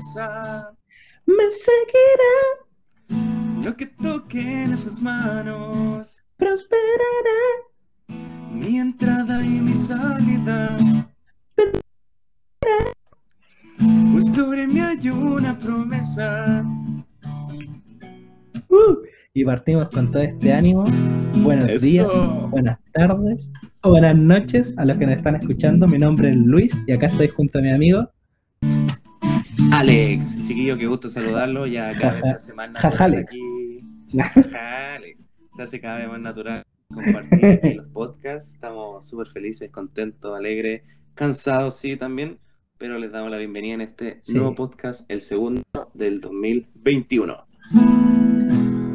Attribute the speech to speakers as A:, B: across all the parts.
A: promesa.
B: Me seguirá,
A: Lo que toquen esas manos,
B: prosperará.
A: mi entrada y mi salida. Pues sobre mí hay una promesa.
B: Uh, y partimos con todo este ánimo. Buenos
A: Eso.
B: días, buenas tardes o buenas noches a los que nos están escuchando. Mi nombre es Luis y acá estoy junto a mi amigo.
A: Alex, chiquillo, qué gusto saludarlo. Ya cada vez se hace más natural
B: Alex.
A: aquí. Jaja, Alex. Se hace cada vez más natural compartir los podcasts. Estamos súper felices, contentos, alegres, cansados, sí, también. Pero les damos la bienvenida en este
B: Sí.
A: nuevo podcast, el segundo del 2021.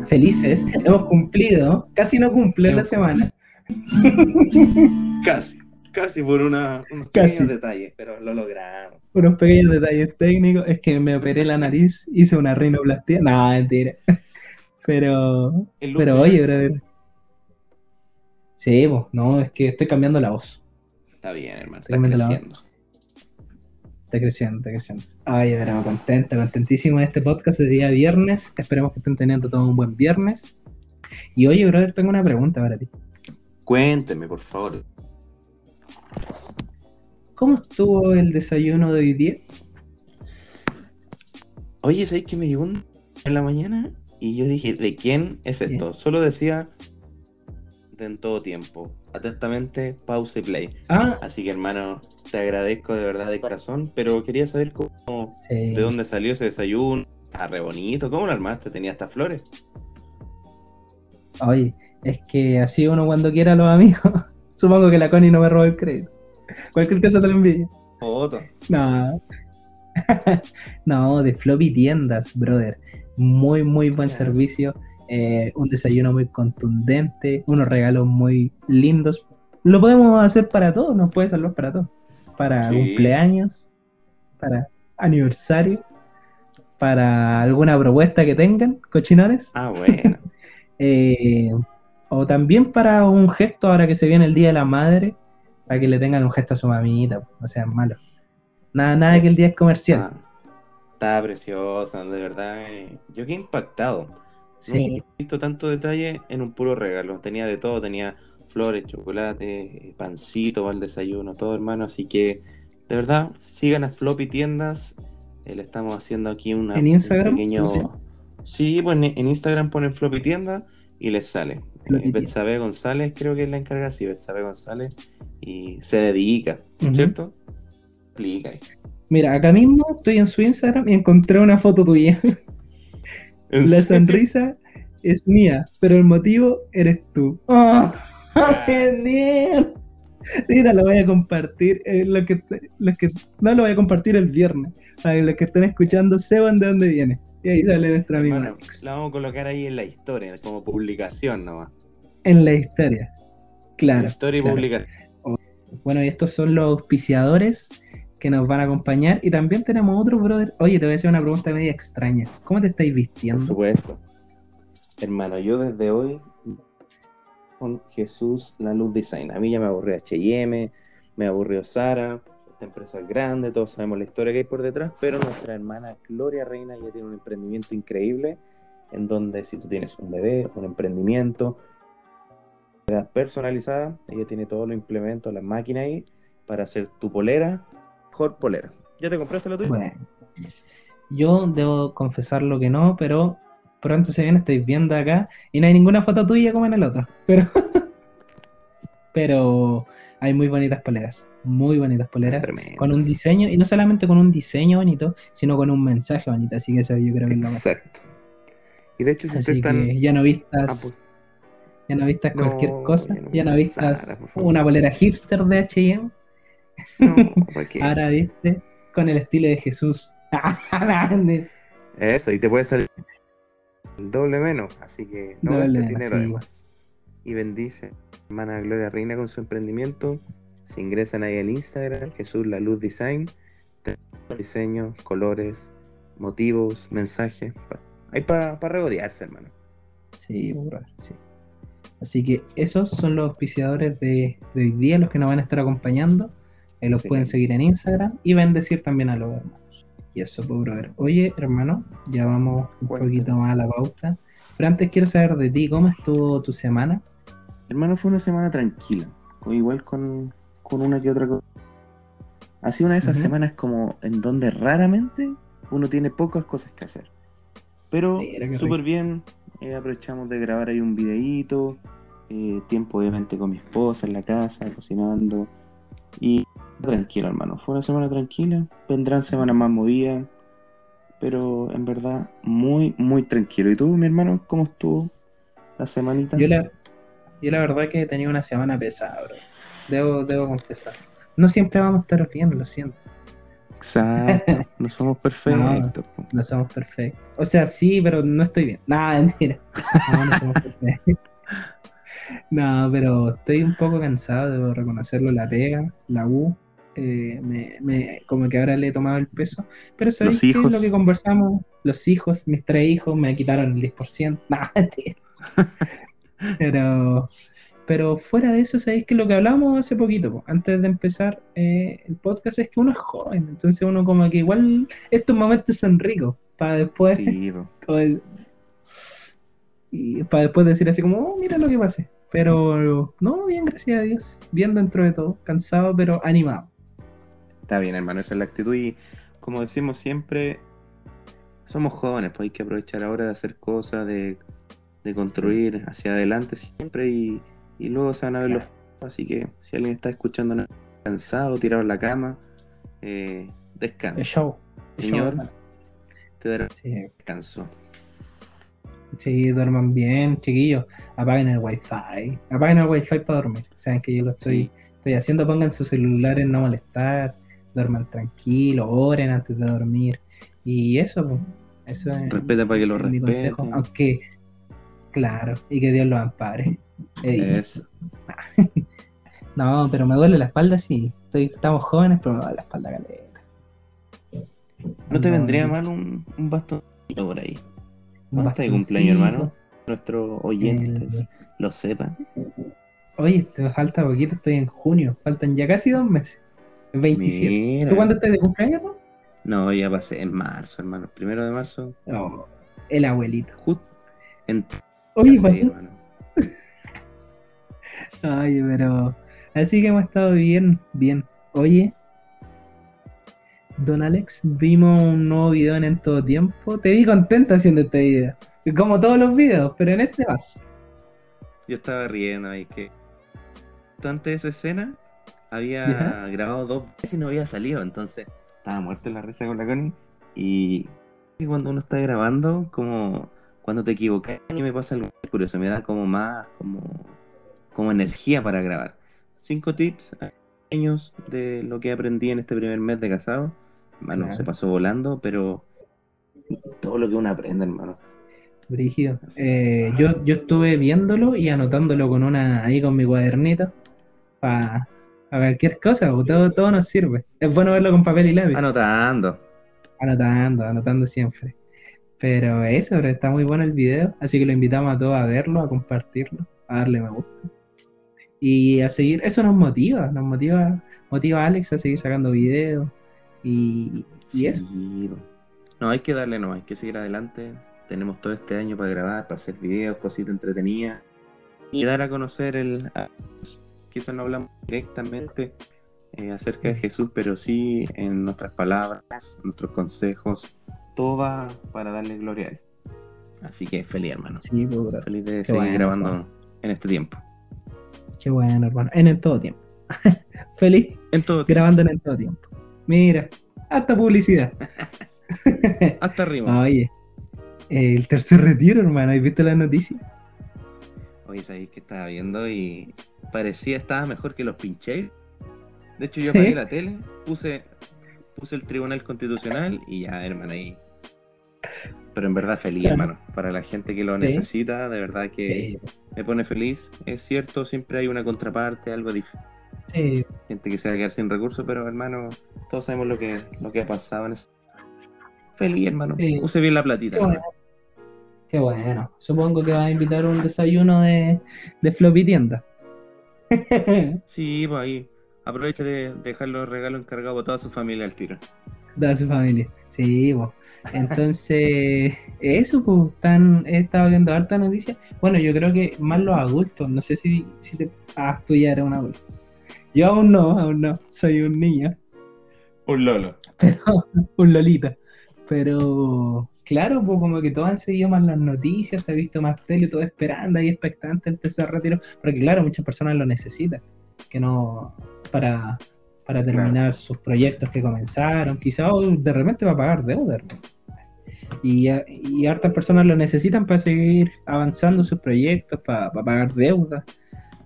B: Felices, hemos cumplido, casi no cumple la semana.
A: Casi, casi por una, unos
B: Casi.
A: pequeños detalles, pero lo logramos.
B: Unos pequeños detalles técnicos, es que me operé la nariz, hice una rinoplastia. No, mentira. Pero, pero oye, brother. Sí, pues, no, es que estoy cambiando la voz.
A: Está bien, hermano,
B: la
A: creciendo.
B: Está creciendo, está creciendo. Ay, pero contento, contentísimo de este podcast de día viernes. Esperemos que estén teniendo todo un buen viernes. Y oye, brother, tengo una pregunta para ti.
A: Cuénteme, por favor.
B: ¿Cómo estuvo el desayuno de hoy día?
A: Oye, ¿sabes que me llegó un en la mañana? Y yo dije, ¿de quién es
B: Sí.
A: esto? Solo decía de en todo tiempo. Atentamente, pausa y play.
B: Ah,
A: Así que, hermano, te agradezco de verdad de corazón, pero quería saber cómo,
B: sí.
A: de dónde salió ese desayuno. Está re bonito. ¿Cómo lo armaste? ¿Tenía estas flores?
B: Oye, es que así uno cuando quiera los amigos. Supongo que la Connie no me roba el crédito. Cualquier cosa te lo envío.
A: Foto.
B: No. no, de floppy tiendas, brother. Muy, muy buen servicio. eh, un desayuno muy contundente. Unos regalos muy lindos. Lo podemos hacer para todos, nos puede salvar para todos. Para
A: Sí.
B: cumpleaños, para aniversario, para alguna propuesta que tengan, cochinones.
A: Ah, bueno.
B: Eh, o también para un gesto ahora que se viene el Día de la Madre, para que le tengan un gesto a su mamita, no sean malos. Nada, nada que el día es comercial.
A: Ah, está preciosa, de verdad. eh, Yo quedé impactado.
B: sí,
A: He visto tanto detalle en un puro regalo. Tenía de todo, tenía flores, chocolate, eh, pancito para el desayuno, todo hermano. Así que, de verdad, sigan a Floppy Tiendas. Eh, le estamos haciendo aquí una,
B: ¿En Instagram?
A: un pequeño... Sí, pues en, en Instagram ponen Floppy Tienda y les sale. Eh, Betsabe González creo que es la encarga, sí, Betsabe González. Y se dedica,
B: Ujú.
A: ¿cierto? Explica.
B: Mira, acá mismo estoy en su Instagram y encontré una foto tuya.
A: ¿En
B: La sonrisa es mía, pero el motivo eres tú. ¡Oh! ¡Genial! Mira, lo voy a compartir. eh, que, no lo voy a compartir el viernes. Para que los que estén escuchando sepan de dónde viene. Y ahí sale nuestro amigo Alex.
A: la vamos a colocar ahí en la historia, como publicación nomás.
B: En la historia. Claro.
A: La historia y
B: claro.
A: publicación.
B: Bueno, y estos son los auspiciadores que nos van a acompañar. Y también tenemos otro, brother. Oye, te voy a hacer una pregunta media extraña. ¿Cómo te estáis
A: Por
B: vistiendo?
A: supuesto. Hermano, yo desde hoy con Jesús La Luz Design. A mí ya me aburrió H&M, me aburrió Sara, esta empresa es grande, todos sabemos la historia que hay por detrás, pero nuestra hermana Gloria Reina ya tiene un emprendimiento increíble en donde si tú tienes un bebé, un emprendimiento personalizada, ella tiene todos los implementos, las máquinas ahí para hacer tu polera, mejor polera. ¿Ya te compraste la tuya?
B: Yo debo confesarlo que no, pero pronto se viene, estoy viendo acá y no hay ninguna foto tuya como en el otro. Pero, pero hay muy bonitas poleras, muy bonitas poleras. Con un diseño, y no solamente con un diseño bonito, sino con un mensaje bonito. Así que eso yo creo que es lo mejor.
A: Exacto. Y de hecho, si
B: Así
A: están...
B: que ya no
A: Ah,
B: vistas,
A: pues,
B: ya no vistas
A: No,
B: cualquier cosa,
A: ya no
B: ya no
A: vistas por
B: una polera hipster de H&M,
A: no,
B: ahora viste con el estilo de Jesús.
A: Eso, y te puede salir doble menos, así que no
B: Doble
A: gastes dinero
B: sí.
A: además. Y bendice, hermana Gloria Reina con su emprendimiento. Se ingresan ahí al Instagram, Jesús La Luz Design, diseños, colores, motivos, mensajes. pa- Hay para regodearse, hermano.
B: Sí, sí. Así que esos son los auspiciadores de, de hoy día, los que nos van a estar acompañando. Eh, los pueden seguir en Instagram y bendecir también a los hermanos. Y eso, pues, brother. Oye, hermano, ya vamos un
A: Cuéntame.
B: poquito más a la pauta. Pero antes quiero saber de ti, ¿cómo estuvo tu semana?
A: Hermano, fue una semana tranquila. Igual con, con una que otra cosa. Ha sido una de esas semanas como en donde raramente uno tiene pocas cosas que hacer. Pero súper bien. eh, aprovechamos de grabar ahí un videíto. eh, tiempo obviamente con mi esposa en la casa, cocinando. Y tranquilo, hermano. Fue una semana tranquila. Vendrán semanas más movidas. Pero en verdad, muy, muy tranquilo. ¿Y tú, mi hermano, cómo estuvo la semanita?
B: Yo la, yo la verdad que he tenido una semana pesada, bro. Debo, debo confesar. No siempre vamos a estar bien, lo siento.
A: Exacto, no somos perfectos. po.
B: No somos perfectos. O sea, sí, pero no estoy bien. Nada, mentira. No, no somos perfectos. No, pero estoy un poco cansado, debo reconocerlo. La pega, la U, eh, me, me- como que ahora le he tomado el peso. Pero ¿sabéis qué?
A: hijos.
B: lo que conversamos? Los hijos, mis tres hijos, me quitaron el 10%. Nada. Pero, pero fuera de eso, ¿sabéis que lo que hablamos hace poquito, po, antes de empezar eh, el podcast, es que uno es joven, entonces uno como que igual estos momentos son ricos, para después,
A: Sí, po.
B: como el- y para después decir así como, oh, mira lo que pasé. Pero no, bien, gracias a Dios, bien dentro de todo, cansado pero animado.
A: Está bien, hermano, esa es la actitud. Y como decimos siempre, somos jóvenes, pues hay que aprovechar ahora de hacer cosas, de, de construir hacia adelante siempre y, y luego se van a ver los. Así que si alguien está escuchando cansado, tirado en la cama, eh,
B: El
A: descansa.
B: show. el show,
A: Señor. Te dará
B: Sí,
A: descanso.
B: sí, duerman bien, chiquillos. Apaguen el wifi. Apaguen el wifi para dormir. Saben que yo lo estoy,
A: Sí.
B: estoy haciendo. Pongan sus celulares no molestar. Duerman tranquilo, oren antes de dormir. Y eso, pues, eso es,
A: Respeta para que lo
B: es mi consejo.
A: respeten.
B: Aunque, claro, y que Dios los ampare. Eh,
A: Es,
B: No, pero me duele la espalda, sí. Estoy, estamos jóvenes, pero me duele la espalda caleta.
A: ¿No te
B: No,
A: vendría mal un, un bastoncito por ahí?
B: Un
A: ¿Cuánto de cumpleaños, hermano? Nuestros oyentes
B: El-
A: lo sepan.
B: Oye, te falta poquito, estoy en junio. Faltan ya casi dos meses. El 27.
A: Mira.
B: ¿Tú cuándo estás de cumpleaños, no?
A: No, ya pasé en marzo, hermano. Primero de marzo.
B: No, el abuelito.
A: Justo en
B: Oye, pasó. Ay, pero. Así que hemos estado bien, bien. Oye, Don Alex, vimos un nuevo video en En Todo Tiempo. Te vi contenta haciendo este video. Como todos los videos, pero en este más.
A: Yo estaba riendo ahí que antes de esa escena había grabado dos veces y no había salido, entonces estaba muerto en la risa con la Connie y y cuando uno está grabando, como cuando te equivocas, a mí me pasa algo curioso, me da como más, como, como energía para grabar. Cinco tips pequeños de lo que aprendí en este primer mes de casado. Hermano,
B: Claro.
A: se pasó volando, pero todo lo que uno aprende, hermano.
B: Brígido. Eh, yo, yo estuve viéndolo y anotándolo con una ahí con mi cuadernito para cualquier cosa, todo, todo nos sirve. Es bueno verlo con papel y lápiz.
A: Anotando.
B: Anotando, anotando siempre. Pero eso, pero está muy bueno el video, así que lo invitamos a todos a verlo, a compartirlo, a darle me gusta. Y a seguir, eso nos motiva, nos motiva, motiva a Alex a seguir sacando videos y, y eso.
A: Sí, bro. No, hay que darle, no, hay que seguir adelante. Tenemos todo este año para grabar, para hacer videos, cositas entretenidas. Y dar a conocer el. Quizás no hablamos directamente eh, acerca de Jesús, pero sí en nuestras palabras, nuestros consejos. Todo va para darle gloria a Él. Así que feliz, hermano.
B: Sí, pues, bro.
A: Feliz de
B: Qué
A: seguir
B: bueno,
A: grabando
B: hermano.
A: en este tiempo.
B: Qué bueno, hermano. En el todo tiempo. Feliz
A: En todo tiempo.
B: grabando en el todo tiempo. Mira, hasta publicidad.
A: Hasta arriba.
B: Oye, el tercer retiro, hermano. ¿Has visto las noticias?
A: Oye, sabéis que estaba viendo y parecía estaba mejor que los pinches. De hecho, yo
B: Sí.
A: apagué la tele, puse, puse el Tribunal Constitucional y ya, hermano, ahí. Pero en verdad feliz,
B: Claro.
A: hermano. Para la gente que lo
B: Sí.
A: necesita, de verdad que
B: Sí,
A: me pone feliz. Es cierto, siempre hay una contraparte, algo difícil.
B: sí,
A: Gente que se va a quedar sin recursos, pero hermano, todos sabemos lo que, lo que ha pasado en ese... Feliz, hermano. Use bien la platita.
B: Bueno. Qué bueno. Supongo que vas a invitar un desayuno de, de floppy tienda.
A: Sí, pues ahí, aprovecha de dejar los regalos encargados a toda su familia al tiro.
B: Toda su familia, sí, pues. Entonces, eso, pues, están, he estado viendo harta noticia. Bueno, yo creo que más los adultos, no sé si, si te, ah, tú ya eres un adulto. Yo aún no, aún no, soy un niño.
A: Un lolo.
B: Pero, un lolita. Pero, claro, pues como que todos han seguido más las noticias, se ha visto más tele, todo esperando ahí expectante el tercer retiro, porque claro, muchas personas lo necesitan, que no, para, para terminar sus proyectos que comenzaron, quizás de repente va a pagar deuda. Y, y hartas personas lo necesitan para seguir avanzando sus proyectos, para, pagar deuda,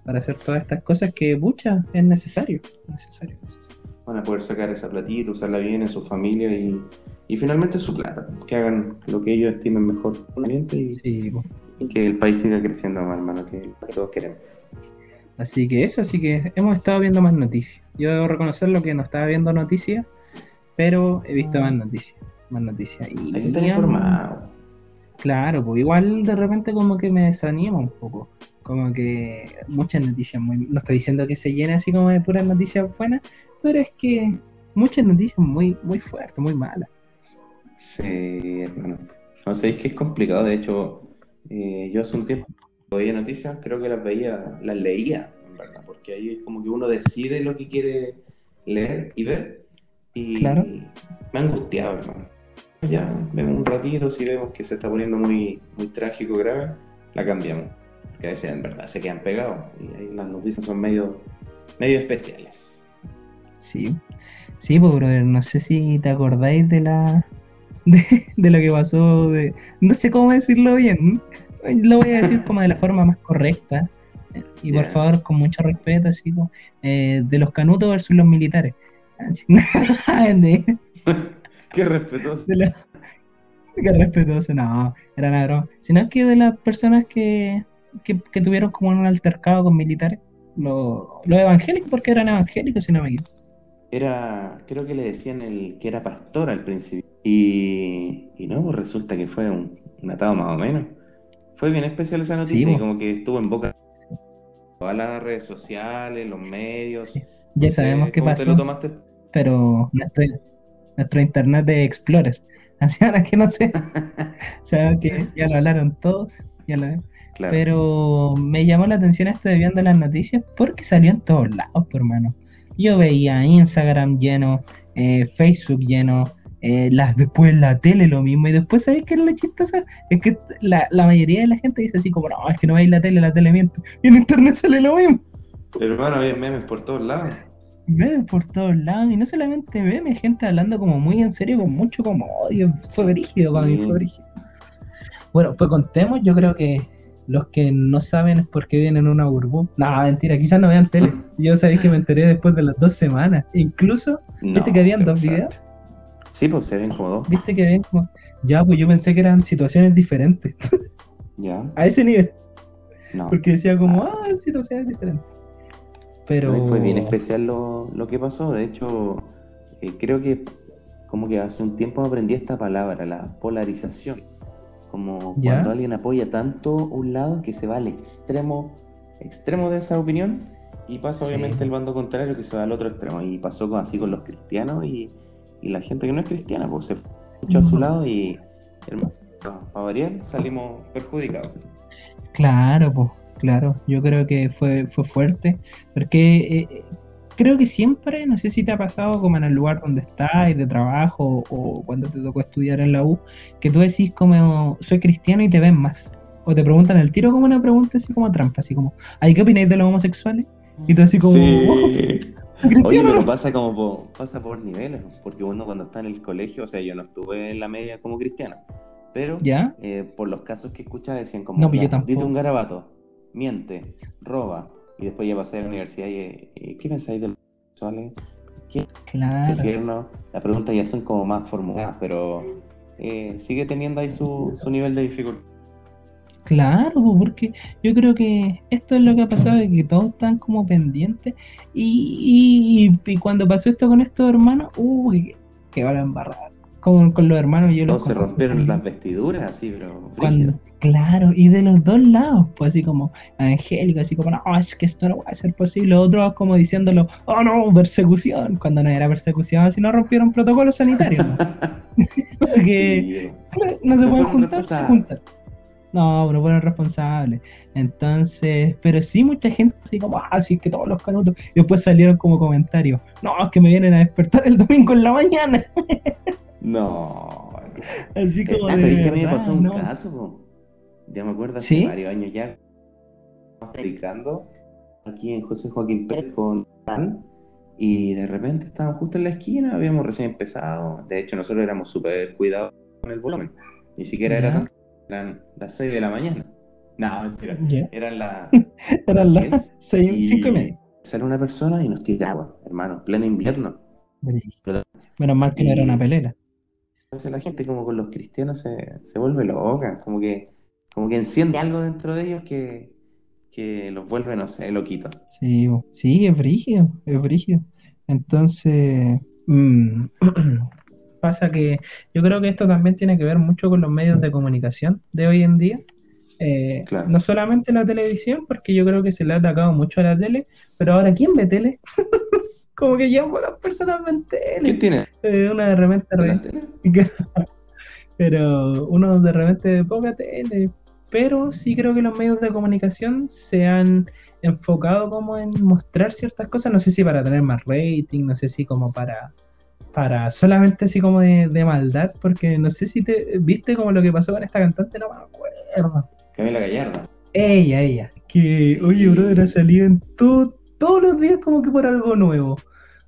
B: para hacer todas estas cosas que, muchas es necesario, necesario, necesario.
A: Van a poder sacar esa platita, usarla bien en su familia y y finalmente su plata, que hagan lo que ellos estimen mejor ambiente y, que el país siga creciendo más, hermano, que, todos queremos.
B: Así que eso, así que hemos estado viendo más noticias. Yo debo reconocer lo que no estaba viendo noticias, pero he visto más noticias, más noticias.
A: Y, Hay que estar informado.
B: Claro, pues igual de repente como que me desanima un poco. Como que muchas noticias muy... No estoy diciendo que se llene así como de puras noticias buenas, pero es que muchas noticias muy, muy fuertes, muy malas.
A: Sí, hermano. No sé, es que es complicado. De hecho, eh, yo hace un tiempo veía noticias, creo que las veía, las leía, en verdad, porque ahí es como que uno decide lo que quiere leer y ver. Y claro. me ha angustiado, hermano. Ya, vemos un ratito, si vemos que se está poniendo muy, muy trágico, grave, la cambiamos. Porque a veces en verdad se quedan pegados y ahí las noticias son medio, medio especiales.
B: Sí, sí, pues brother, no sé si te acordáis de la de, lo que pasó, de, no sé cómo decirlo bien, lo voy a decir como de la forma más correcta, y por favor, con mucho respeto, así como, eh, de los canutos versus los militares.
A: Qué respetuoso.
B: qué respetuoso, no, era nada broma. Sino que de las personas que, que, tuvieron como un altercado con militares, los evangélicos, porque eran evangélicos, si no me equivoco
A: era, creo que le decían el que era pastor al principio. Y, y no, pues resulta que fue un, atado más o menos. Fue bien especial esa noticia y como que estuvo en boca todas las redes sociales, los medios.
B: Ya sabemos qué pasó. Pero nuestro, nuestro internet de Explorer. Así ahora que no sé. o que ya lo hablaron todos. Ya lo Pero me llamó la atención esto de viendo las noticias porque salió en todos lados, por hermano. Yo veía Instagram lleno, eh, Facebook lleno, eh, las, después la tele lo mismo. Y después, ¿sabes qué es lo chistoso? Es que la, mayoría de la gente dice así como, no, es que no veis la tele, la tele miente. Y en internet sale lo mismo.
A: Pero hermano, había memes por todos lados.
B: Memes por todos lados. Y no solamente memes, gente hablando como muy en serio, con mucho como odio. Fue brígido para mí, fue brígido. Bueno, pues contemos, yo creo que los que no saben es por qué vienen una burbuja. No, mentira, quizás no vean tele. Yo sabéis que me enteré después de las dos semanas. Incluso, ¿viste que habían dos videos?
A: Sí, pues se ven como dos.
B: ¿Viste que ven como.? Ya, pues yo pensé que eran situaciones diferentes.
A: Ya.
B: A ese nivel. No. Porque decía como, ah, situaciones diferentes. Pero.
A: fue bien especial lo, lo que pasó. De hecho, eh, creo que como que hace un tiempo aprendí esta palabra, la polarización como cuando alguien apoya tanto un lado que se va al extremo, extremo de esa opinión y pasa obviamente el bando contrario que se va al otro extremo. Y pasó así con los cristianos y, la gente que no es cristiana, pues se mucho a su lado y hermano, para variar salimos perjudicados.
B: Claro, pues, claro. Yo creo que fue, fue fuerte. Porque eh, creo que siempre, no sé si te ha pasado como en el lugar donde estás, de trabajo o cuando te tocó estudiar en la U, que tú decís como soy cristiano y te ven más. O te preguntan el tiro como una pregunta así como trampa, así como, ¿ay qué opináis de los homosexuales? Y tú así como,
A: sí. Oye, pero pasa como por, pasa por niveles, porque uno cuando está en el colegio, o sea, yo no estuve en la media como cristiano, pero
B: ¿Ya?
A: Eh, por los casos que escuchaba decían como, no, dite un garabato, miente, roba, y después ya pasé a la universidad y, ¿qué pensáis de los sexuales? ¿Qué
B: claro.
A: Las preguntas ya son como más formuladas, pero eh, sigue teniendo ahí su, su nivel de dificultad.
B: Claro, porque yo creo que esto es lo que ha pasado, es que todos están como pendientes y, y, cuando pasó esto con estos hermanos, uy, que van a embarrar, con, con los hermanos. Yo los
A: se rompieron las vestiduras, así, pero.
B: Cuando, claro, y de los dos lados, pues así como angélico, así como, no, es que esto no va a ser posible. Otros como diciéndolo, oh no, persecución, cuando no era persecución, si no rompieron protocolos sanitarios. ¿no? Porque
A: Sí,
B: claro, no se
A: No
B: pueden juntar, se juntan. No, no fueron responsables. Entonces, pero sí mucha gente así como, ah, sí, es que todos los canutos. Y después salieron como comentarios, no, es que me vienen a despertar el domingo en la mañana.
A: No.
B: Así como
A: Ah,
B: de
A: ¿Sabéis que a mí me
B: verdad,
A: pasó un
B: no.
A: caso? po? Ya me acuerdo hace
B: ¿Sí?
A: varios años ya. Estamos predicando aquí en José Joaquín Pérez con y de repente estábamos justo en la esquina, habíamos recién empezado. De hecho, nosotros éramos súper cuidados con el volumen. Ni siquiera era tanto. Eran las 6 de la mañana. No, mentira. Eran las
B: Eran las
A: 10
B: seis, cinco y media.
A: Sale una persona y nos tira agua, hermano, pleno invierno.
B: Menos mal que no era una pelera.
A: Veces la gente como con los cristianos se, se vuelve loca, como que, como que enciende algo dentro de ellos que, que los vuelve, no sé, loquitos.
B: Sí, sí, es brígido, es brígido. Entonces, mm, pasa que yo creo que esto también tiene que ver mucho con los medios de comunicación de hoy en día. Eh,
A: Claro.
B: no solamente la televisión, porque yo creo que se le ha atacado mucho a la tele, pero ahora ¿quién ve tele? Como que ya pocas personas ven tele.
A: ¿Quién tiene
B: Eh, una de repente re- pero uno de repente de poca tele. Pero sí creo que los medios de comunicación se han enfocado como en mostrar ciertas cosas, no sé si para tener más rating, no sé si como para para solamente así como de, de maldad, porque no sé si te viste como lo que pasó con esta cantante, no me acuerdo.
A: Camila Gallardo.
B: Ella, ella, que
A: Sí.
B: oye, brother, ha salido en todo, todos los días como que por algo nuevo,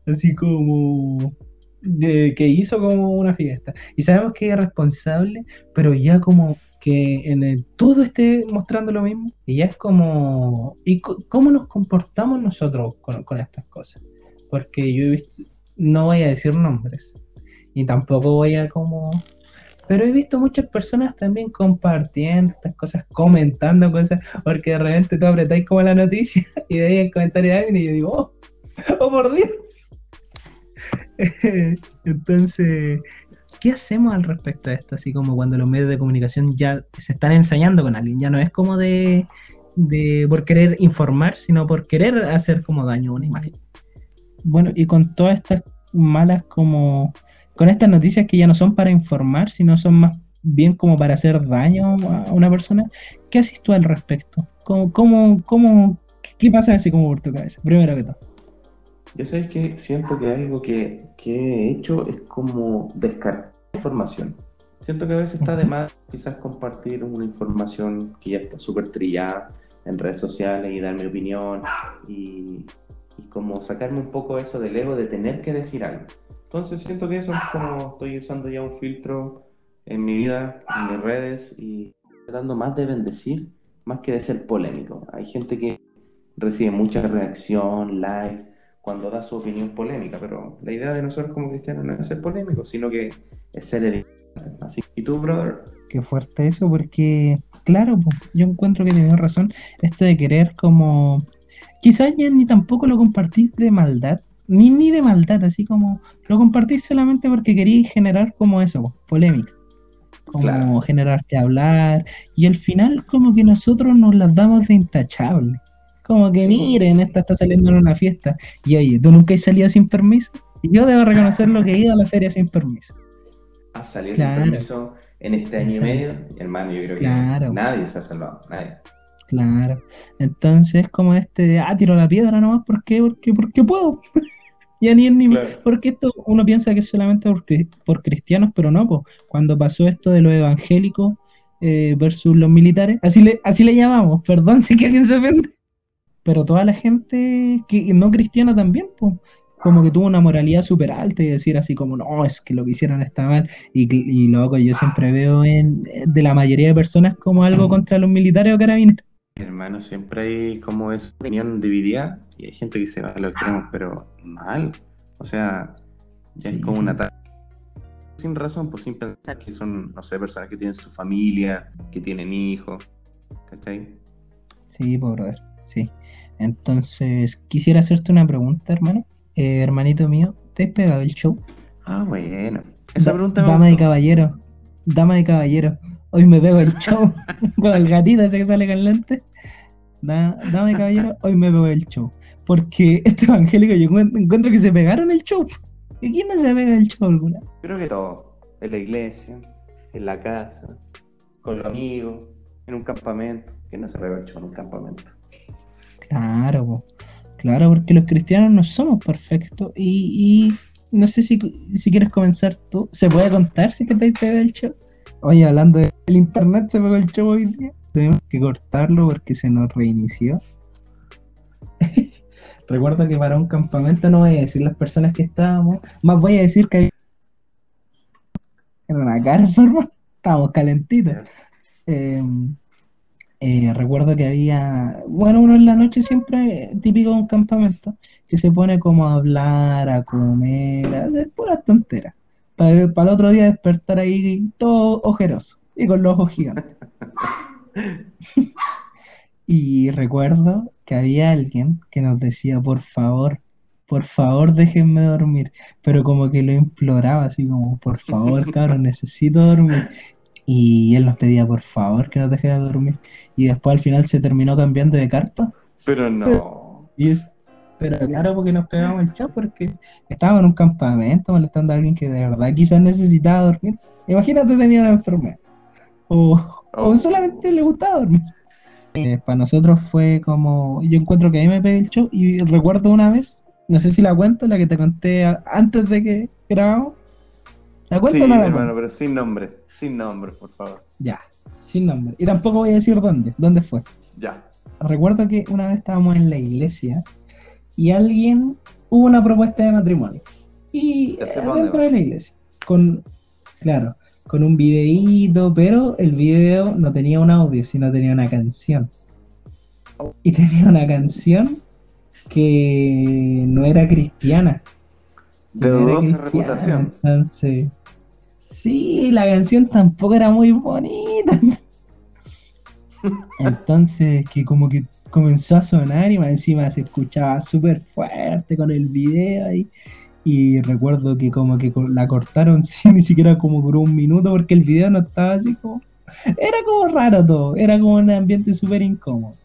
B: así como de que hizo como una fiesta. Y sabemos que es responsable, pero ya como que en el todo esté mostrando lo mismo, y ya es como, ¿y cómo nos comportamos nosotros con, estas cosas? Porque yo he visto, no voy a decir nombres, y tampoco voy a como pero he visto muchas personas también compartiendo estas cosas, comentando cosas, porque de repente tú apretáis como la noticia y ahí el comentario de alguien y yo digo, oh, oh por Dios. Entonces, ¿qué hacemos al respecto de esto? Así como cuando los medios de comunicación ya se están ensañando con alguien, ya no es como de, por querer informar, sino por querer hacer como daño a una imagen. Bueno, y con todas estas malas como con estas noticias que ya no son para informar, sino son más bien como para hacer daño a una persona, ¿qué haces tú al respecto? ¿Cómo, cómo, cómo, qué pasa así como por tu cabeza? Primero que todo.
A: Yo sé que siento que algo que, que he hecho es como descartar información. Siento que a veces está de más quizás compartir una información que ya está súper trillada en redes sociales y dar mi opinión y, y como sacarme un poco eso del ego de tener que decir algo. Entonces siento que eso es como estoy usando ya un filtro en mi vida, en mis redes y tratando más de bendecir más que de ser polémico. Hay gente que recibe mucha reacción, likes, cuando da su opinión polémica, pero la idea de nosotros como cristianos no es ser polémicos, sino que es ser edificante. Así ¿Y tú, brother?
B: Qué fuerte eso, porque, claro, yo encuentro que tienes razón, esto de querer como, quizás ya ni tampoco lo compartís de maldad, ni, ni de maldad, así como lo compartís solamente porque queréis generar como eso, po, polémica, como
A: Claro.
B: generar que hablar, y al final como que nosotros nos las damos de intachable, como que miren, esta está saliendo en una fiesta, y oye, ¿tú nunca has salido sin permiso? Y yo debo reconocer lo que he ido a la feria sin permiso.
A: ¿Has salido
B: Claro.
A: sin permiso en este año y medio? Hermano, yo creo
B: Claro.
A: que nadie se ha salvado, nadie.
B: Claro. Entonces, como este de, ah, tiro la piedra nomás, ¿por qué? Porque, porque puedo. ya ni ni
A: Claro.
B: Porque esto uno piensa que es solamente por, cri- por cristianos, pero no, pues. Cuando pasó esto de los evangélicos eh, versus los militares, así le, así le llamamos, perdón si que alguien se ofende. Pero toda la gente que no cristiana también, pues. Como que tuvo una moralidad súper alta y decir así como, no, es que lo que hicieron está mal. Y, y loco, yo siempre veo en, de la mayoría de personas como algo contra los militares o carabineros.
A: Hermano, siempre hay como esa opinión dividida y hay gente que se va a los extremos, pero mal. O sea, ya
B: Sí.
A: es como un ataque sin razón, pues sin pensar que son, no sé, personas que tienen su familia, que tienen hijos. ¿Cachai?
B: Sí, brother, sí. Entonces, quisiera hacerte una pregunta, hermano. Eh, hermanito mío, ¿te has pegado el show?
A: Ah, bueno. Esa pregunta me
B: Dama de caballero. Dama de caballero. Hoy me pego el show con el gatito ese que sale con lente. Da- Dama de caballero, hoy me pego el show. Porque este evangélico yo encuentro, que se pegaron el show. ¿Y quién no se pega el show alguna?
A: Creo que todo. En la iglesia, en la casa, con los amigos, en un campamento. Que no se pega el show en un campamento.
B: Claro, po. claro, porque los cristianos no somos perfectos. Y, y no sé si, si quieres comenzar tú. ¿Se puede contar si te pega el show? Oye, hablando del internet, se pegó el show hoy día. Tenemos que cortarlo porque se nos reinició. Recuerdo que para un campamento no voy a decir las personas que estábamos, más voy a decir que había- era una carpa, hermano. Estábamos calentitos. Eh, eh, recuerdo que había, bueno, uno en la noche siempre, típico de un campamento, que se pone como a hablar, a comer, a hacer puras tonteras. Para, el otro día despertar ahí todo ojeroso y con los ojos gigantes. Y recuerdo que había alguien que nos decía, por favor, por favor déjenme dormir, pero como que lo imploraba, así como, por favor, cabrón, necesito dormir. Y él nos pedía, por favor, que nos dejara dormir. Y después al final se terminó cambiando de carpa.
A: Pero no.
B: Y es, pero claro, porque nos pegamos el show, porque estábamos en un campamento molestando a alguien que de verdad quizás necesitaba dormir. Imagínate tenía una enfermedad. O, o
A: Oh.
B: solamente le gustaba dormir. Eh, para nosotros fue como, yo encuentro que ahí me pegué el show y recuerdo una vez, no sé si la cuento, la que te conté antes de que grabamos. ¿La cuento
A: Sí,
B: o no la
A: hermano,
B: cuento?
A: pero sin nombre. Sin nombre, por favor.
B: Ya, sin nombre. Y tampoco voy a decir dónde, dónde fue.
A: Ya.
B: Recuerdo que una vez estábamos en la iglesia y alguien hubo una propuesta de matrimonio. Y eh, dentro de la iglesia. Con, claro, con un videíto, pero el video no tenía un audio, sino tenía una canción. Y tenía una canción que no era cristiana.
A: De dudosa reputación.
B: Entonces, sí, la canción tampoco era muy bonita. Entonces, que como que comenzó a sonar y más encima se escuchaba súper fuerte con el video ahí. Y recuerdo que como que la cortaron, sí, ni siquiera como duró un minuto porque el video no estaba así como... Era como raro todo, era como un ambiente súper incómodo.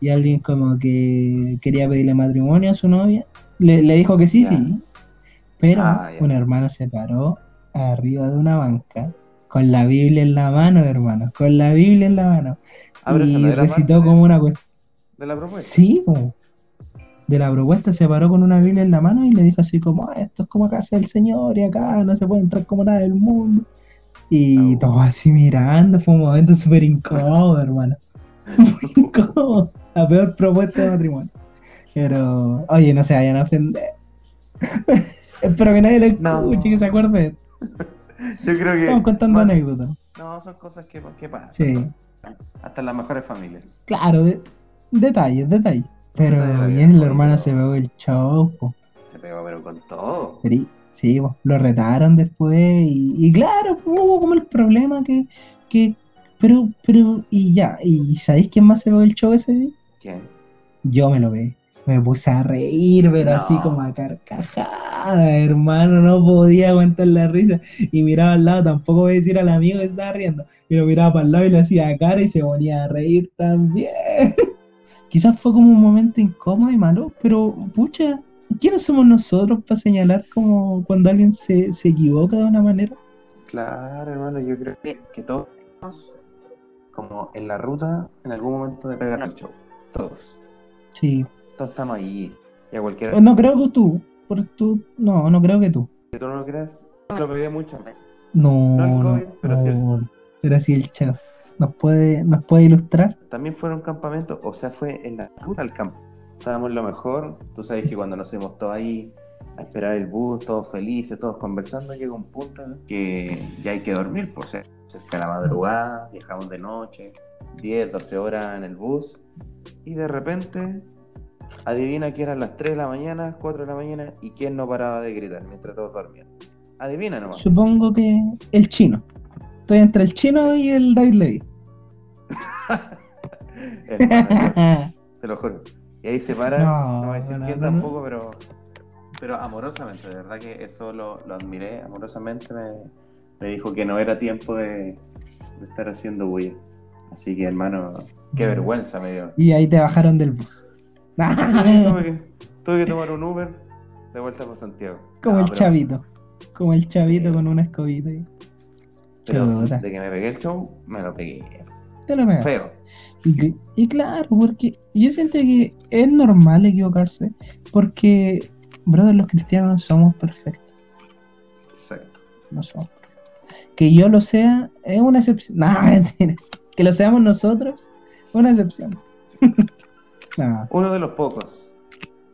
B: Y alguien como que quería pedirle matrimonio a su novia, le, le dijo que sí, sí. Pero
A: Ah, ya.
B: un hermano se paró arriba de una banca con la Biblia en la mano, hermano, con la Biblia en la mano.
A: Ah,
B: y
A: no
B: recitó como una cuestión.
A: de la propuesta.
B: Sí, po. de la propuesta se paró con una Biblia en la mano y le dijo así como, "Ah, esto es como casa del Señor y acá no se puede entrar como nada del mundo. Y
A: Oh.
B: todos así mirando, fue un momento súper incómodo, hermano. Muy incómodo. La peor propuesta de matrimonio. Pero, oye, no se vayan a ofender. Espero que nadie lo escuche,
A: No.
B: que se acuerde.
A: Yo creo que.
B: Estamos contando anécdotas.
A: No, son cosas que, que pasan.
B: Sí,
A: Hasta las mejores familias.
B: claro, de- detalles, detalles. Pero
A: Detalles la
B: bien, hermano
A: bonito.
B: se pegó el show, po.
A: Se pegó, pero con todo.
B: Sí, sí, lo retaron después y, y claro, pues, hubo como el problema que, que, pero, pero, y ya, y ¿sabéis quién más se pegó el show ese día?
A: ¿Quién?
B: Yo me lo vi, me puse a reír, pero
A: No.
B: así como a carcajada, hermano, no podía aguantar la risa y miraba al lado, tampoco voy a decir al amigo que estaba riendo, pero miraba para el lado y le hacía cara y se ponía a reír también. Quizás fue como un momento incómodo y malo, pero pucha, ¿quiénes somos nosotros para señalar como cuando alguien se, se equivoca de una manera?
A: Claro, hermano, yo creo que, que todos como en la ruta en algún momento de pegar el show. Todos.
B: Sí,
A: Todos estamos ahí. Y a cualquiera
B: no creo que tú, por tú, no, no creo que tú.
A: que tú no lo creas, lo pegué muchas veces.
B: No,
A: No el
B: no,
A: pero sí el-
B: pero sí el chef. ¿Nos puede, ¿Nos puede ilustrar?
A: También fue en un campamento, o sea, fue en la ruta al campo. Estábamos lo mejor. Tú sabes que cuando nos fuimos todos ahí a esperar el bus, todos felices, todos conversando, llega un punto que ya hay que dormir, pues eh, cerca de la madrugada, viajamos de noche, 10, 12 horas en el bus, y de repente, adivina que eran las 3 de la mañana, 4 de la mañana, y quién no paraba de gritar mientras todos dormían. Adivina nomás.
B: Supongo que el chino. Estoy entre el chino y el David Levy.
A: Hermano, te lo juro. Y ahí se paran, no,
B: No,
A: voy a decir
B: no,
A: quién
B: no,
A: tampoco, pero pero amorosamente, de verdad que eso lo, lo admiré, amorosamente me, me, dijo que no era tiempo de, de estar haciendo bulla. Así que hermano, qué vergüenza me dio.
B: Y ahí te bajaron del bus.
A: Tuve, que, tuve, que, tomar un Uber de vuelta por Santiago.
B: Como el chavito. Como el chavito con una escobita.
A: Pero de que me pegué el show, me lo pegué.
B: Te lo pegué.
A: Feo.
B: Y, y, claro, porque yo siento que es normal equivocarse, porque, brother, los cristianos no somos perfectos.
A: Exacto.
B: No somos Que yo lo sea es una excepción. No, mentira. Que lo seamos nosotros, una excepción.
A: Uno de los pocos.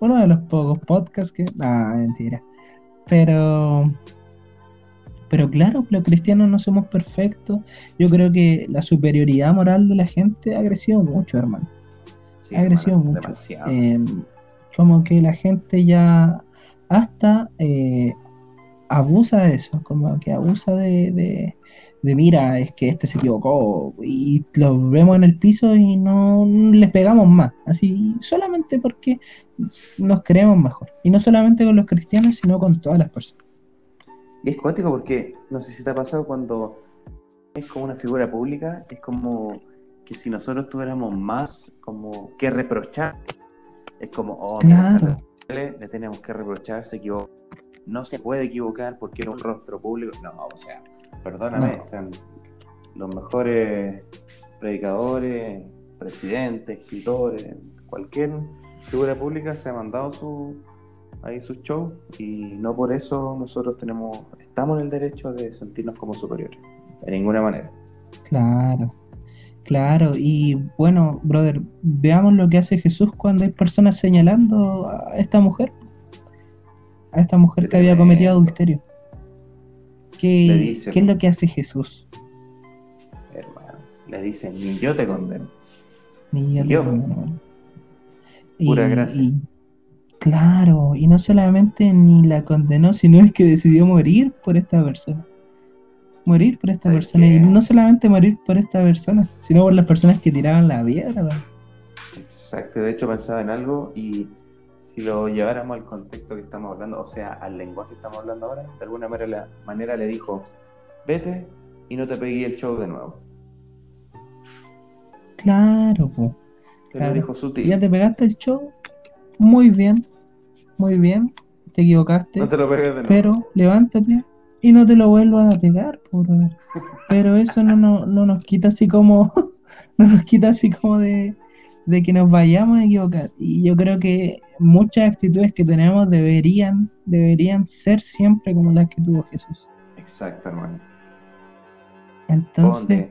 B: Uno de los pocos podcasts que. No, mentira. Pero. Pero claro, los cristianos no somos perfectos. Yo creo que la superioridad moral de la gente ha crecido mucho, hermano. ha crecido mucho. Eh, como que la gente ya hasta eh, abusa de eso, como que abusa de, de mira, es que este se equivocó y lo vemos en el piso y no les pegamos más, así solamente porque nos creemos mejor. Y no solamente con los cristianos, sino con todas las personas.
A: Y es cuático porque, no sé si te ha pasado cuando es como una figura pública, es como que si nosotros tuviéramos más como que reprochar, es como, oh, mira, le, tenemos que reprochar, se equivocó. No se puede equivocar porque era un rostro público. No, o sea, perdóname, sean los mejores predicadores, presidentes, escritores, cualquier figura pública se ha mandado su ahí su show y no por eso nosotros tenemos estamos en el derecho de sentirnos como superiores de ninguna manera.
B: Claro claro y bueno brother veamos lo que hace Jesús cuando hay personas señalando a esta mujer a esta mujer que había cometido adulterio ¿Qué, ¿Qué es lo que hace Jesús?
A: Hermano, le dice, ni yo te condeno.
B: Ni yo, te condeno.
A: Pura gracia.
B: claro, y no solamente ni la condenó, sino es que decidió morir por esta persona. Morir por esta persona. Y no solamente morir por esta persona, sino por las personas que tiraban la piedra.
A: Exacto, de hecho pensaba en algo y si lo lleváramos al contexto que estamos hablando, o sea, al lenguaje que estamos hablando ahora, de alguna manera, manera le dijo, vete y no te pegué el show de nuevo.
B: Claro, pues.
A: Te dijo sutil.
B: Ya te pegaste el show, muy bien, muy bien, te equivocaste.
A: No te lo pegues de nuevo.
B: Pero levántate y no te lo vuelvas a pegar, por Pero eso no, no, no nos quita así como, no nos quita así como de de que nos vayamos a equivocar. Y yo creo que muchas actitudes que tenemos deberían, deberían ser siempre como las que tuvo Jesús.
A: Exacto, hermano.
B: Entonces.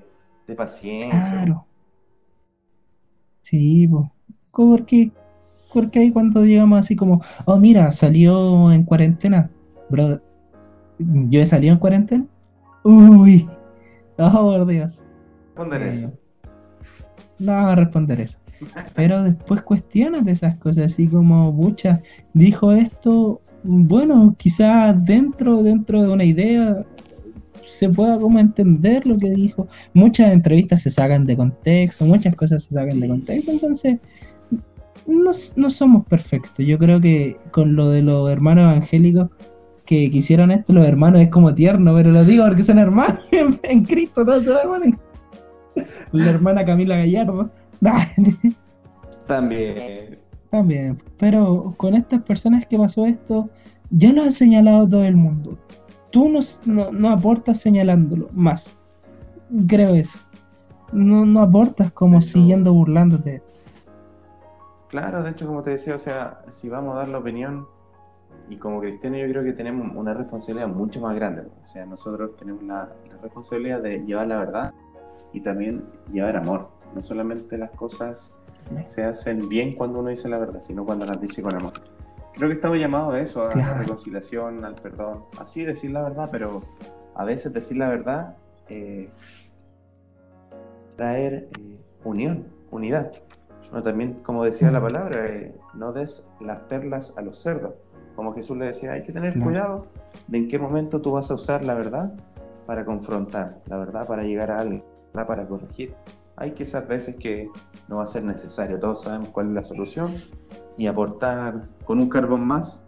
A: de paciencia. Claro.
B: Sí, pues. Porque, porque ahí cuando llegamos así como, oh, mira, salió en cuarentena. Brother, ¿yo he salido en cuarentena? Uy. Oh, por Dios.
A: Responder eh, eso.
B: No vamos a responder eso. Pero después cuestionas de esas cosas, así como, muchas dijo esto, bueno, quizás dentro, dentro de una idea se pueda como entender lo que dijo. Muchas entrevistas se sacan de contexto, muchas cosas se sacan de contexto, entonces no, no, somos perfectos. Yo creo que con lo de los hermanos evangélicos que quisieron esto, los hermanos es como tierno, pero lo digo porque son hermanos en, Cristo, todos son hermanos. La hermana Camila Gallardo.
A: También.
B: También. Pero con estas personas que pasó esto, ya lo ha señalado todo el mundo. Tú no, no, aportas señalándolo más. Creo eso. No, no aportas como siguiendo burlándote.
A: Claro, de hecho, como te decía, o sea, si vamos a dar la opinión, y como cristiano yo creo que tenemos una responsabilidad mucho más grande. O sea, nosotros tenemos la responsabilidad de llevar la verdad y también llevar amor. No solamente las cosas se hacen bien cuando uno dice la verdad, sino cuando las dice con amor. Creo que estamos llamados a eso, a la reconciliación, al perdón. Así decir la verdad, pero a veces decir la verdad eh, traer eh, unión, unidad. Bueno, también, como decía la palabra, eh, no des las perlas a los cerdos. Como Jesús le decía, hay que tener cuidado de en qué momento tú vas a usar la verdad para confrontar, la verdad para llegar a alguien, la verdad para corregir hay que esas veces que no va a ser necesario. Todos sabemos cuál es la solución y aportar con un carbón más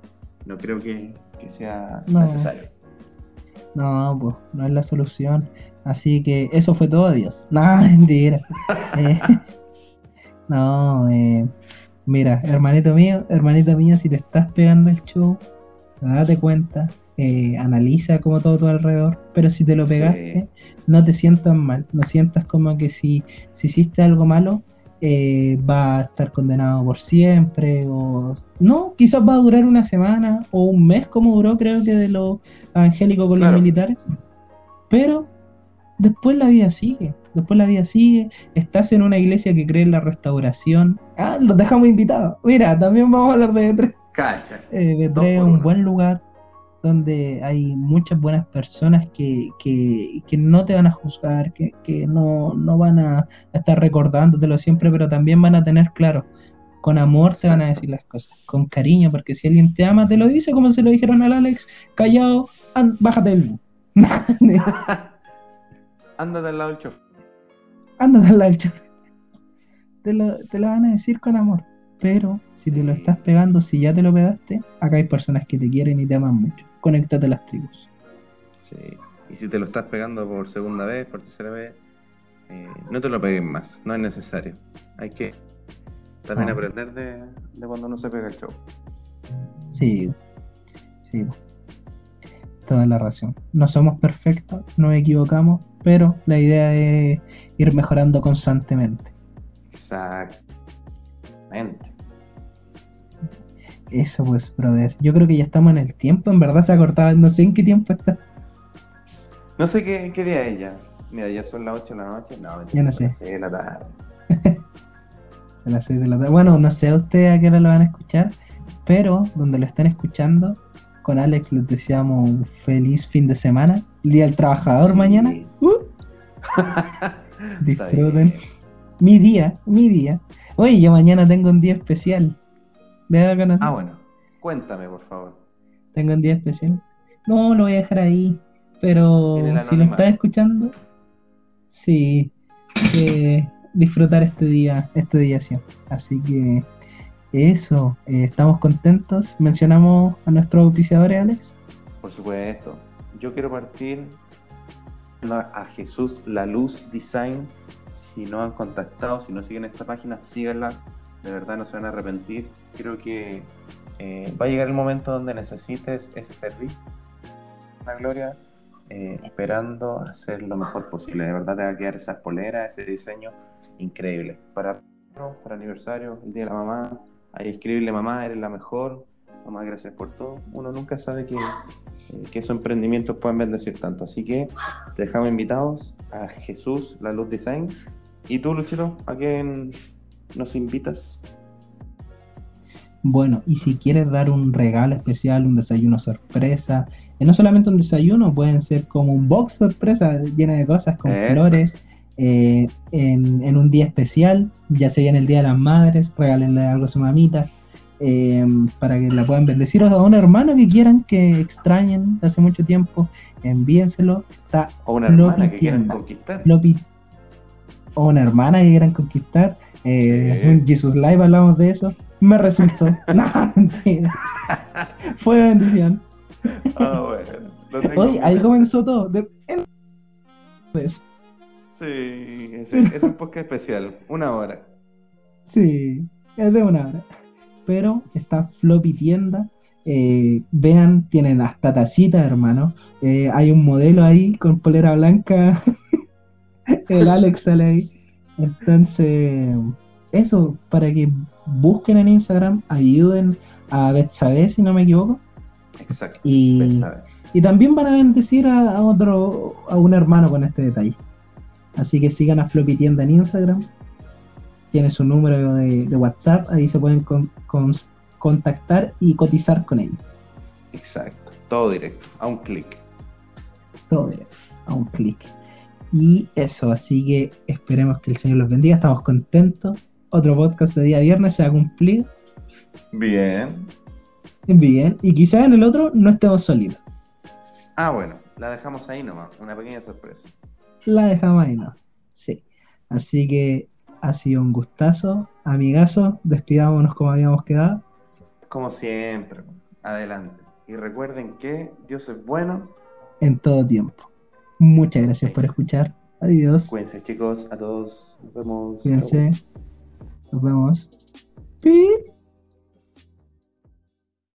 A: no creo que, que sea
B: No.
A: necesario.
B: No, pues no es la solución. Así que eso fue todo, adiós. No, mentira. Eh, no, eh, mira, hermanito mío, hermanita mía, si te estás pegando el show, date cuenta, eh, analiza como todo tu alrededor, pero si te lo pegaste, no te sientas mal, no sientas como que si, si hiciste algo malo, eh, va a estar condenado por siempre, o no, quizás va a durar una semana o un mes como duró creo que de los evangélicos con
A: Claro.
B: los militares, pero después la vida sigue, después la vida sigue, estás en una iglesia que cree en la restauración, ah, los dejamos invitados, mira, también vamos a hablar de tres
A: Cacha.
B: eh, es un
A: uno.
B: buen lugar donde hay muchas buenas personas que, que, que no te van a juzgar, que, que no, no van a, estar recordándotelo siempre, pero también van a tener claro, con amor te van a decir las cosas, con cariño, porque si alguien te ama, te lo dice como se lo dijeron al Alex, callado, an- bájate del bus.
A: Ándate al lado del chofer.
B: Ándate al lado del chofer. Te lo, te lo van a decir con amor. Pero si te lo estás pegando, si ya te lo pegaste, acá hay personas que te quieren y te aman mucho. Conéctate a las tribus.
A: Sí. Y si te lo estás pegando por segunda vez, por tercera vez, eh, no te lo peguen más. No es necesario. Hay que también
B: Ah.
A: aprender de, de cuando no se pega el show.
B: Sí, sí. Toda la razón. No somos perfectos, nos equivocamos, pero la idea es ir mejorando constantemente.
A: Exactamente.
B: Eso pues, brother. Yo creo que ya estamos en el tiempo, en verdad se ha cortado, no sé en qué tiempo está.
A: No sé qué, qué día es ya. Mira, ya son las 8 de la noche. No,
B: Ya no sé.
A: las 6 de la tarde.
B: Son las seis de la tarde. Bueno, no sé a ustedes a qué hora lo van a escuchar, pero donde lo estén escuchando, con Alex les deseamos un feliz fin de semana. El Día del Trabajador
A: Sí.
B: mañana. Uh, disfruten. Mi día, mi día. Oye, yo mañana tengo un día especial.
A: Ah, bueno. Cuéntame, por favor.
B: Tengo un día especial. No, lo voy a dejar ahí. Pero si lo estás escuchando, sí, disfrutar este día, este día sí. Así que eso, eh, estamos contentos. Mencionamos a nuestros auspiciadores, Alex.
A: Por supuesto. Yo quiero partir a Jesús La Luz Design. Si no han contactado, si no siguen esta página, síganla. De verdad no se van a arrepentir. Creo que eh, va a llegar el momento donde necesites ese servicio. La gloria, eh, esperando hacer lo mejor posible. De verdad te va a quedar esas poleras, ese diseño increíble. Para, para aniversario, el día de la mamá, ahí escribirle mamá, eres la mejor. Mamá, gracias por todo. Uno nunca sabe que, eh, que esos emprendimientos pueden bendecir tanto. Así que te dejamos invitados a Jesús, la Luz Design. ¿Y tú, Luchito, a quién nos invitas?
B: Bueno, y si quieres dar un regalo especial, un desayuno sorpresa, eh, no solamente un desayuno, pueden ser como un box sorpresa llena de cosas con
A: Eso.
B: flores, eh, en, en un día especial, ya sea en el Día de las Madres, regálenle algo a su mamita, eh, para que la puedan bendecir, o a un hermano que quieran, que extrañen de hace mucho tiempo, envíenselo, está
A: O una
B: Lo
A: hermana que quieran conquistar.
B: O una hermana que quieran conquistar, eh,
A: Sí.
B: un Jesus Live hablamos de eso, me resultó, no, mentira, fue de bendición.
A: Ah, bueno.
B: Oye,
A: en
B: ahí comenzó todo. de- en- pues,
A: Sí, es un podcast especial. Una hora.
B: sí, es de una hora. Pero está Floppy Tienda. eh, vean, tienen hasta tacitas, hermano. Eh, hay un modelo ahí con polera blanca. El Alex sale ahí. Entonces, eso, para que busquen en Instagram, ayuden a Betsabe, si no me equivoco.
A: Exacto.
B: Y,
A: Betsabe.
B: Y también van a bendecir a, a otro, a un hermano con este detalle. Así que sigan a Floppy Tienda en Instagram. Tiene su número de, de WhatsApp, ahí se pueden con- con- contactar y cotizar con ellos.
A: Exacto. Todo directo. A un clic.
B: Todo directo, a un clic. Y eso, así que esperemos que el Señor los bendiga. Estamos contentos. Otro podcast de día viernes se ha cumplido.
A: Bien.
B: Bien. Y quizás en el otro no estemos sólidos.
A: Ah, bueno. La dejamos ahí nomás. Una pequeña sorpresa.
B: La dejamos ahí, ¿no? Sí. Así que ha sido un gustazo. Amigazo, despidámonos como habíamos quedado.
A: Como siempre. adelante. Y recuerden que Dios es bueno.
B: En todo tiempo. Muchas gracias por escuchar. Adiós.
A: Cuídense chicos, a todos. Nos vemos.
B: Cuídense. Nos vemos. ¡Pi!